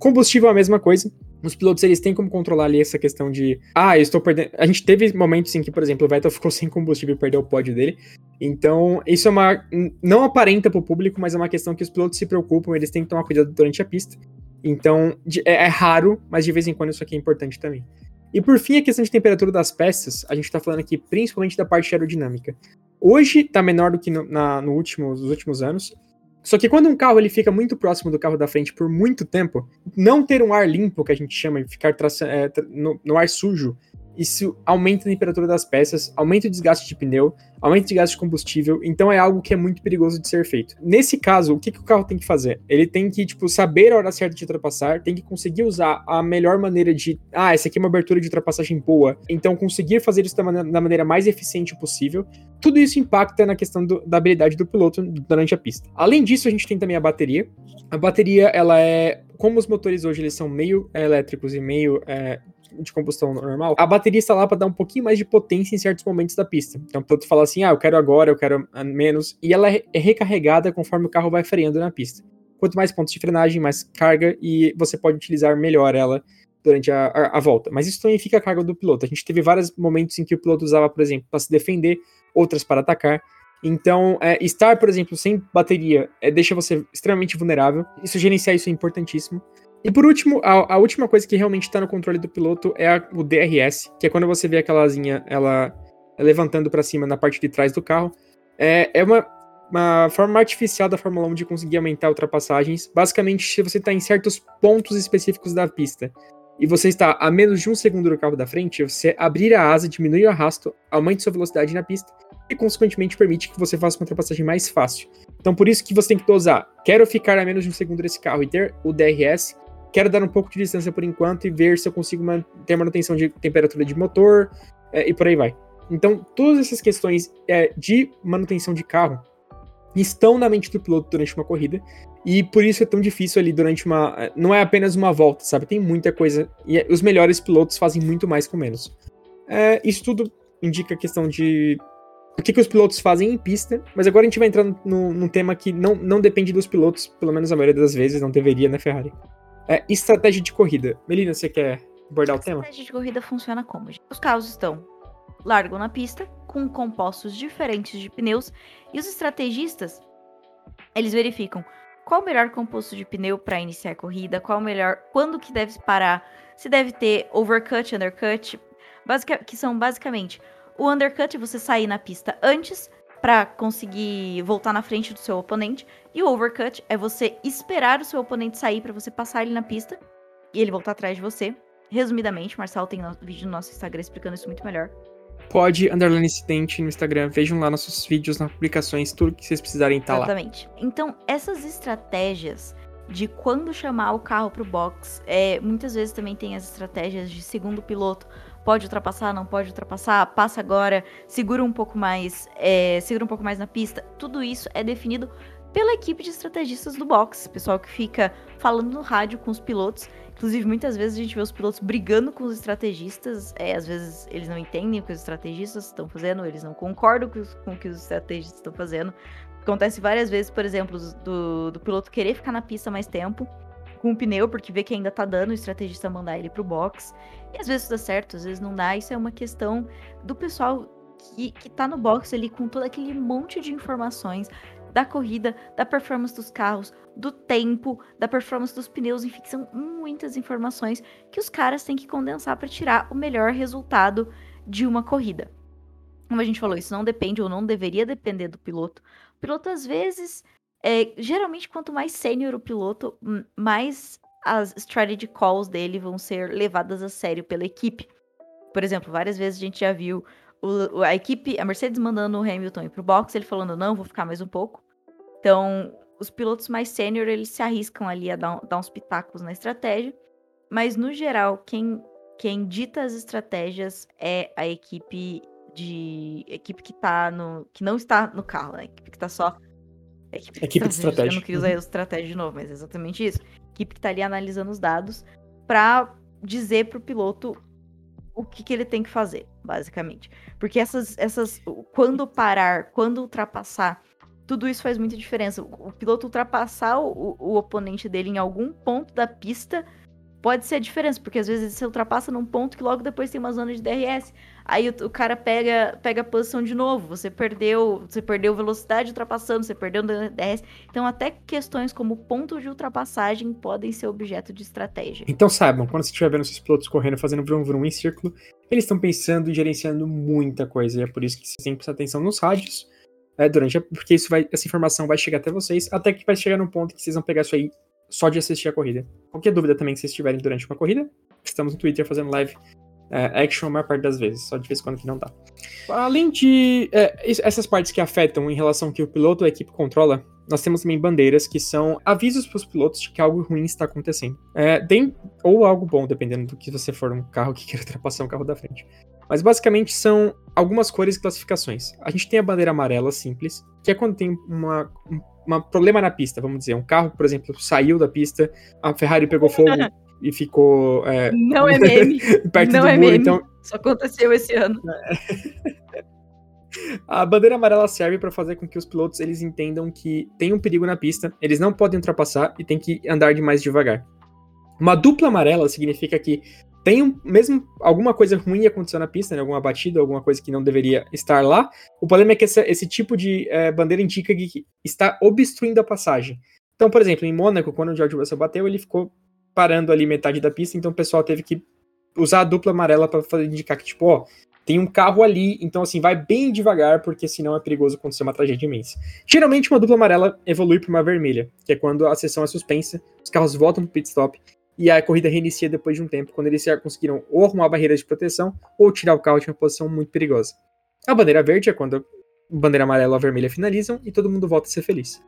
Combustível é a mesma coisa. Os pilotos eles têm como controlar ali essa questão de, ah, eu estou perdendo. A gente teve momentos em que, por exemplo, o Vettel ficou sem combustível e perdeu o pódio dele. Então, isso é uma. Não aparenta para o público, mas é uma questão que os pilotos se preocupam, eles têm que tomar cuidado durante a pista. Então, é, é raro, mas de vez em quando isso aqui é importante também. E por fim, a questão de temperatura das peças, a gente está falando aqui principalmente da parte aerodinâmica. Hoje está menor do que no, na, no último, nos últimos anos, só que quando um carro ele fica muito próximo do carro da frente por muito tempo, não ter um ar limpo, que a gente chama, ficar é, no, no ar sujo, isso aumenta a temperatura das peças, aumenta o desgaste de pneu, aumenta o desgaste de combustível, então é algo que é muito perigoso de ser feito. Nesse caso, o que, que o carro tem que fazer? Ele tem que, tipo, saber a hora certa de ultrapassar, tem que conseguir usar a melhor maneira de, ah, essa aqui é uma abertura de ultrapassagem boa, então conseguir fazer isso da maneira, da maneira mais eficiente possível. Tudo isso impacta na questão do, da habilidade do piloto durante a pista. Além disso, a gente tem também a bateria. A bateria, ela é como os motores hoje eles são meio elétricos e meio é, de combustão normal, a bateria está lá para dar um pouquinho mais de potência em certos momentos da pista. Então o piloto fala assim: ah, eu quero agora, eu quero menos, e ela é recarregada conforme o carro vai freando na pista. Quanto mais pontos de frenagem, mais carga, e você pode utilizar melhor ela durante a, a, a volta. Mas isso também fica a carga do piloto. A gente teve vários momentos em que o piloto usava, por exemplo, para se defender, outras para atacar. Então, é, estar, por exemplo, sem bateria é, deixa você extremamente vulnerável. Isso gerenciar isso é importantíssimo. E por último, a, a, última coisa que realmente está no controle do piloto é a, o DRS, que é quando você vê aquela asinha ela levantando para cima na parte de trás do carro. É, é uma, uma forma artificial da Fórmula 1 de conseguir aumentar ultrapassagens. Basicamente, se você está em certos pontos específicos da pista e você está a menos de um segundo do carro da frente, você abrir a asa, diminuir o arrasto, aumente sua velocidade na pista e, consequentemente, permite que você faça uma ultrapassagem mais fácil. Então, por isso que você tem que dosar. Quero ficar a menos de um segundo desse carro e ter o DRS quero dar um pouco de distância por enquanto e ver se eu consigo ter manutenção de temperatura de motor é, e por aí vai. Então, todas essas questões é, de manutenção de carro estão na mente do piloto durante uma corrida e por isso é tão difícil ali durante uma. É, não é apenas uma volta, sabe? Tem muita coisa e é, os melhores pilotos fazem muito mais com menos. É, isso tudo indica a questão de o que, que os pilotos fazem em pista, mas agora a gente vai entrar num tema que não, não depende dos pilotos, pelo menos a maioria das vezes, não deveria na Ferrari. É, estratégia de corrida. Melina, você quer abordar o tema? Estratégia de corrida funciona como? Os carros estão largam na pista, com compostos diferentes de pneus, e os estrategistas, eles verificam qual o melhor composto de pneu para iniciar a corrida, qual o melhor, quando que deve parar, se deve ter overcut, undercut, basica- que são basicamente o undercut, você sair na pista antes pra conseguir voltar na frente do seu oponente, e o overcut é você esperar o seu oponente sair pra você passar ele na pista e ele voltar atrás de você. Resumidamente, Marcelo tem vídeo no nosso Instagram explicando isso muito melhor. Pode, underline incidente no Instagram. Vejam lá nossos vídeos, nas publicações, tudo que vocês precisarem tá lá. Exatamente. Então, essas estratégias de quando chamar o carro pro box, é, muitas vezes também tem as estratégias de segundo piloto. Pode ultrapassar, não pode ultrapassar, passa agora, segura um pouco mais, é, segura um pouco mais na pista. Tudo isso é definido pela equipe de estrategistas do box, pessoal que fica falando no rádio com os pilotos. Inclusive, muitas vezes a gente vê os pilotos brigando com os estrategistas. É, às vezes eles não entendem o que os estrategistas estão fazendo, eles não concordam com, os- com o que os estrategistas estão fazendo. Acontece várias vezes, por exemplo, do, do piloto querer ficar na pista mais tempo com o pneu, porque vê que ainda tá dando, o estrategista mandar ele pro box. E às vezes dá certo, às vezes não dá. Isso é uma questão do pessoal que, que tá no box ali com todo aquele monte de informações da corrida, da performance dos carros, do tempo, da performance dos pneus, enfim, são muitas informações que os caras têm que condensar para tirar o melhor resultado de uma corrida. Como a gente falou, isso não depende ou não deveria depender do piloto. O piloto, às vezes, é, geralmente, quanto mais sênior o piloto, mais as strategy calls dele vão ser levadas a sério pela equipe. Por exemplo, várias vezes a gente já viu o- a equipe, a Mercedes mandando o Hamilton ir pro box, ele falando, não, vou ficar mais um pouco. Então, os pilotos mais sênior, eles se arriscam ali a dar, dar uns pitacos na estratégia. Mas, no geral, quem, quem dita as estratégias é a equipe de. equipe que tá no. que não está no carro, né? A equipe que tá só. Equipe, Equipe de Eu estratégia. não queria usar estratégia de novo, mas é exatamente isso. Equipe que tá ali analisando os dados pra dizer pro piloto o que, que ele tem que fazer, basicamente. Porque essas, essas. Quando parar, quando ultrapassar, tudo isso faz muita diferença. O, o piloto ultrapassar o, o oponente dele em algum ponto da pista pode ser a diferença, porque às vezes você ultrapassa num ponto que logo depois tem uma zona de DRS. Aí o, o cara pega, pega a posição de novo. Você perdeu, você perdeu velocidade ultrapassando, você perdeu DRS. Então até questões como ponto de ultrapassagem podem ser objeto de estratégia. Então saibam, quando você estiver vendo seus pilotos correndo, fazendo vrum vrum em círculo, eles estão pensando e gerenciando muita coisa. E é por isso que vocês têm que prestar atenção nos rádios. é, durante porque isso vai, essa informação vai chegar até vocês, até que vai chegar num ponto que vocês vão pegar isso aí só de assistir a corrida. Qualquer dúvida também que vocês tiverem durante uma corrida, estamos no Twitter fazendo live é, action a maior parte das vezes, só de vez em quando que não dá. Além de é, es- essas partes que afetam em relação ao que o piloto ou a equipe controla, nós temos também bandeiras que são avisos para os pilotos de que algo ruim está acontecendo. É, tem- ou algo bom, dependendo do que você for um carro que queira ultrapassar um carro da frente. Mas basicamente são algumas cores e classificações. A gente tem a bandeira amarela simples, que é quando tem uma, um uma problema na pista, vamos dizer. Um carro, por exemplo, saiu da pista, a Ferrari pegou fogo e ficou é, Não é meme. perto Não do é muro. meme. Então, Isso aconteceu esse ano. A bandeira amarela serve para fazer com que os pilotos eles entendam que tem um perigo na pista, eles não podem ultrapassar e tem que andar de mais devagar. Uma dupla amarela significa que tem um, mesmo alguma coisa ruim aconteceu na pista, né, alguma batida, alguma coisa que não deveria estar lá. O problema é que essa- esse tipo de eh, bandeira indica que está obstruindo a passagem. Então, por exemplo, em Mônaco, quando o George Russell bateu, ele ficou parando ali metade da pista, então o pessoal teve que usar a dupla amarela para indicar que, tipo, ó, tem um carro ali, então assim, vai bem devagar, porque senão é perigoso acontecer uma tragédia imensa. Geralmente uma dupla amarela evolui para uma vermelha, que é quando a sessão é suspensa, os carros voltam pro pit stop e a corrida reinicia depois de um tempo, quando eles já conseguiram ou arrumar barreiras de proteção ou tirar o carro de uma posição muito perigosa. A bandeira verde é quando a bandeira amarela ou vermelha finalizam e todo mundo volta a ser feliz.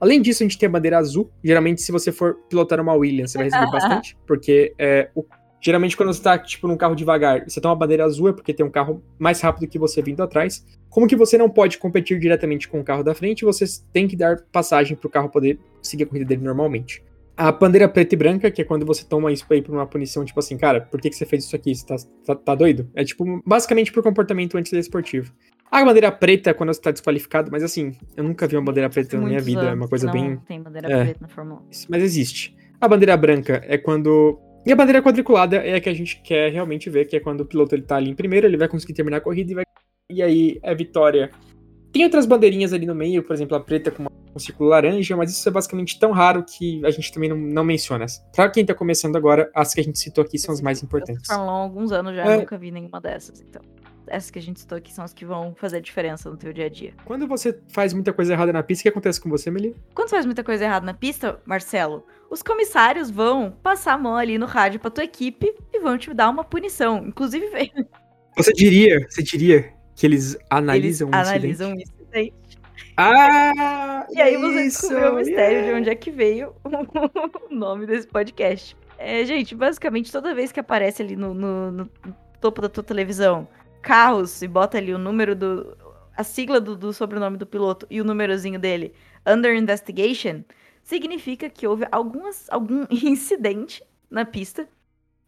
Além disso, a gente tem a bandeira azul. Geralmente, se você for pilotar uma Williams, você vai receber bastante, porque é, o Geralmente, quando você tá, tipo, num carro devagar, você toma uma bandeira azul é porque tem um carro mais rápido que você vindo atrás. Como que você não pode competir diretamente com o carro da frente, você tem que dar passagem pro carro poder seguir a corrida dele normalmente. A bandeira preta e branca, que é quando você toma isso aí por uma punição, tipo assim, cara, por que, que você fez isso aqui? Você tá, tá, tá doido? É tipo, basicamente por comportamento antidesportivo. A bandeira preta é quando você tá desqualificado, mas assim, eu nunca vi uma bandeira preta na minha Muitos vida, é uma coisa que bem. Não tem bandeira é. preta na Fórmula 1. Mas existe. A bandeira branca é quando. E a bandeira quadriculada é a que a gente quer realmente ver, que é quando o piloto ele tá ali em primeiro, ele vai conseguir terminar a corrida e vai. E aí é vitória. Tem outras bandeirinhas ali no meio, por exemplo, a preta com um círculo laranja, mas isso é basicamente tão raro que a gente também não, não menciona. Pra quem tá começando agora, as que a gente citou aqui são as mais importantes. Eu Fórmula 1 há alguns anos já, É. nunca vi nenhuma dessas, então. Essas que a gente citou aqui são as que vão fazer a diferença no teu dia a dia. Quando você faz muita coisa errada na pista, o que acontece com você, Meli? Quando você faz muita coisa errada na pista, Marcelo, os comissários vão passar a mão ali no rádio pra tua equipe e vão te dar uma punição. Inclusive, Você diria, você diria que eles eles analisam o incidente? analisam isso. daí. Ah! E aí você isso, descobriu o mistério de yeah. onde é que veio o nome desse podcast. É, gente, basicamente, toda vez que aparece ali no, no- no topo da tua televisão carros e bota ali o número do. a sigla do, do sobrenome do piloto e o númerozinho dele, Under Investigation, significa que houve algumas, algum incidente na pista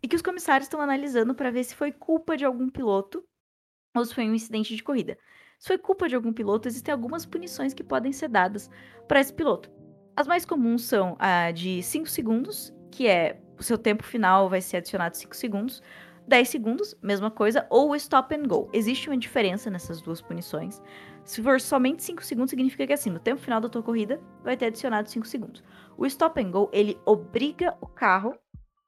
e que os comissários estão analisando para ver se foi culpa de algum piloto ou se foi um incidente de corrida. Se foi culpa de algum piloto, existem algumas punições que podem ser dadas para esse piloto. As mais comuns são a de 5 segundos, que é o seu tempo final vai ser adicionado 5 segundos. 10 segundos, mesma coisa, ou stop and go. Existe uma diferença nessas duas punições. Se for somente 5 segundos, significa que assim, no tempo final da tua corrida, vai ter adicionado 5 segundos. O stop and go, ele obriga o carro,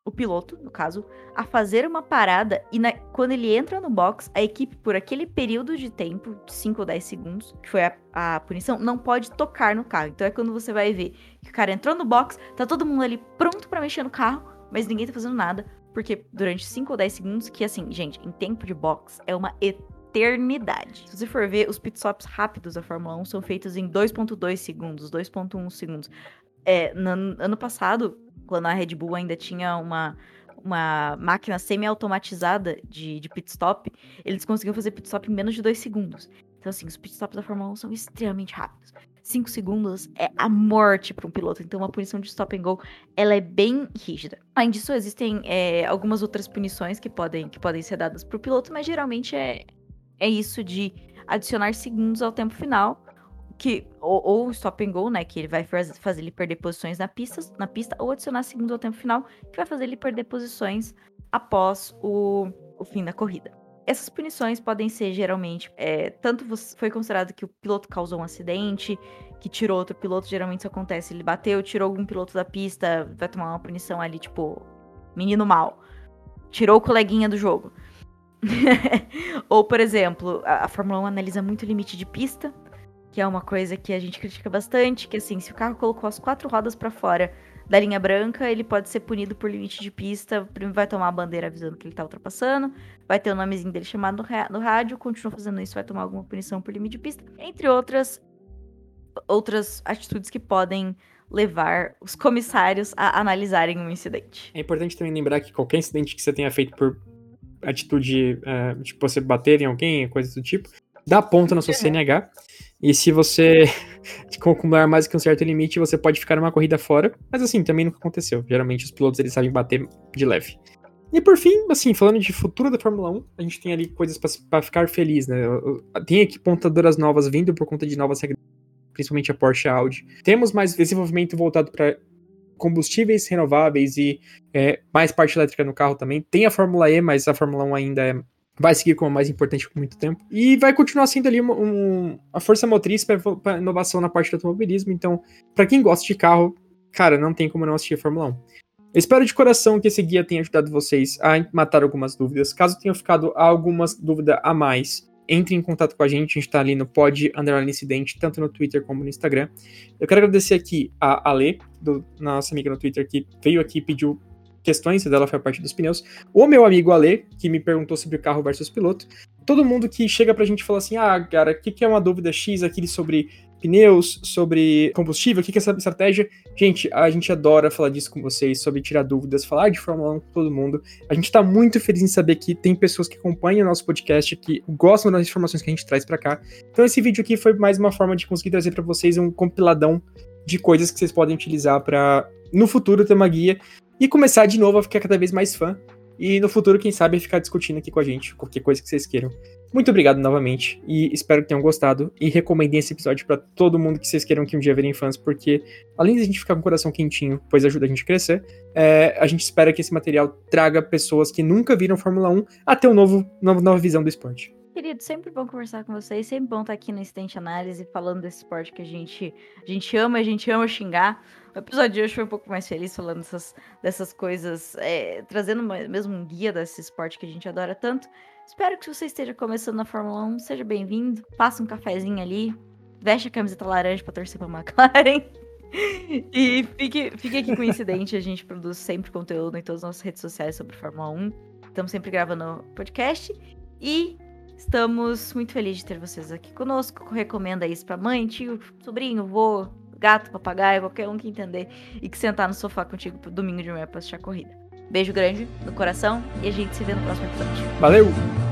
o piloto, no caso, a fazer uma parada e na- quando ele entra no box, a equipe, por aquele período de tempo, de 5 ou 10 segundos, que foi a, a punição, não pode tocar no carro. Então é quando você vai ver que o cara entrou no box, tá todo mundo ali pronto pra mexer no carro, mas ninguém tá fazendo nada, porque durante 5 ou 10 segundos, que assim, gente, em tempo de box é uma eternidade. Se você for ver, os pitstops rápidos da Fórmula 1 são feitos em 2.2 segundos, 2.1 segundos. É, no ano passado, quando a Red Bull ainda tinha uma, uma máquina semi-automatizada de, de pit stop, eles conseguiam fazer pit stop em menos de 2 segundos. Então, assim, os pit stops da Fórmula 1 são extremamente rápidos. 5 segundos é a morte para um piloto. Então, uma punição de stop and go, ela é bem rígida. Além disso, existem é, algumas outras punições que podem, que podem ser dadas para o piloto, mas geralmente é, é isso de adicionar segundos ao tempo final, que ou, ou stop and go, né, que ele vai faz- fazer ele perder posições na pista, na pista, ou adicionar segundos ao tempo final, que vai fazer ele perder posições após o, o fim da corrida. Essas punições podem ser geralmente é, tanto foi considerado que o piloto causou um acidente, que tirou outro piloto, geralmente isso acontece, ele bateu, tirou algum piloto da pista, vai tomar uma punição ali, tipo, menino mal. Tirou o coleguinha do jogo. Ou, por exemplo, a, a Fórmula 1 analisa muito limite de pista, que é uma coisa que a gente critica bastante, que assim, se o carro colocou as quatro rodas para fora da linha branca, ele pode ser punido por limite de pista, primeiro vai tomar a bandeira avisando que ele tá ultrapassando, vai ter o nomezinho dele chamado no, ra- no rádio, continua fazendo isso, vai tomar alguma punição por limite de pista, entre outras outras atitudes que podem levar os comissários a analisarem um incidente. É importante também lembrar que qualquer incidente que você tenha feito por atitude, é, tipo, você bater em alguém, coisa do tipo, dá ponto na sua CNH. E se você acumular mais que um certo limite, você pode ficar numa corrida fora. Mas assim, também nunca aconteceu. Geralmente os pilotos eles sabem bater de leve. E por fim, assim, falando de futuro da Fórmula 1, a gente tem ali coisas pra ficar feliz, né? Tem aqui pontadoras novas vindo por conta de novas regras, principalmente a Porsche Audi. Temos mais desenvolvimento voltado para combustíveis renováveis e é, mais parte elétrica no carro também. Tem a Fórmula E, mas a Fórmula 1 ainda é- vai seguir como a mais importante por muito tempo. E vai continuar sendo ali uma, um- a força motriz para inovação na parte do automobilismo. Então, para quem gosta de carro, cara, não tem como não assistir a Fórmula 1. Eu espero de coração que esse guia tenha ajudado vocês a matar algumas dúvidas. Caso tenham ficado algumas dúvidas a mais, entre em contato com a gente. A gente tá ali no pod underline incidente, tanto no Twitter como no Instagram. Eu quero agradecer aqui a Ale, do, nossa amiga no Twitter, que veio aqui e pediu questões, dela foi a parte dos pneus. O meu amigo Ale, que me perguntou sobre carro versus piloto. Todo mundo que chega pra gente e fala assim: ah, cara, o que, que é uma dúvida X aqui sobre pneus, sobre combustível, o que, que é essa estratégia? Gente, a gente adora falar disso com vocês, sobre tirar dúvidas, falar de Fórmula 1 com todo mundo. A gente tá muito feliz em saber que tem pessoas que acompanham o nosso podcast, que gostam das informações que a gente traz pra cá. Então esse vídeo aqui foi mais uma forma de conseguir trazer pra vocês um compiladão de coisas que vocês podem utilizar pra no futuro ter uma guia e começar de novo a ficar cada vez mais fã. E no futuro, quem sabe, ficar discutindo aqui com a gente, qualquer coisa que vocês queiram. Muito obrigado novamente e espero que tenham gostado. E recomendem esse episódio pra todo mundo que vocês queiram que um dia verem fãs, porque além de a gente ficar com o coração quentinho, pois ajuda a gente a crescer, é, a gente espera que esse material traga pessoas que nunca viram Fórmula 1 a ter uma nova visão do esporte. Querido, sempre bom conversar com vocês, sempre bom estar aqui no Instant Análise falando desse esporte que a gente, a gente ama, a gente ama xingar. O episódio de hoje foi um pouco mais feliz falando dessas, dessas coisas, é, trazendo mesmo um guia desse esporte que a gente adora tanto. Espero que você esteja começando na Fórmula 1, seja bem-vindo, passa um cafezinho ali, veste a camiseta laranja para torcer pra McLaren. E fique, fique aqui com o incidente, a gente produz sempre conteúdo em todas as nossas redes sociais sobre Fórmula 1. Estamos sempre gravando podcast. E estamos muito felizes de ter vocês aqui conosco. Recomenda isso pra mãe, tio, sobrinho, vô, gato, papagaio, qualquer um que entender. E que sentar no sofá contigo pro domingo de manhã pra assistir a corrida. Beijo grande no coração e a gente se vê no próximo episódio. Valeu!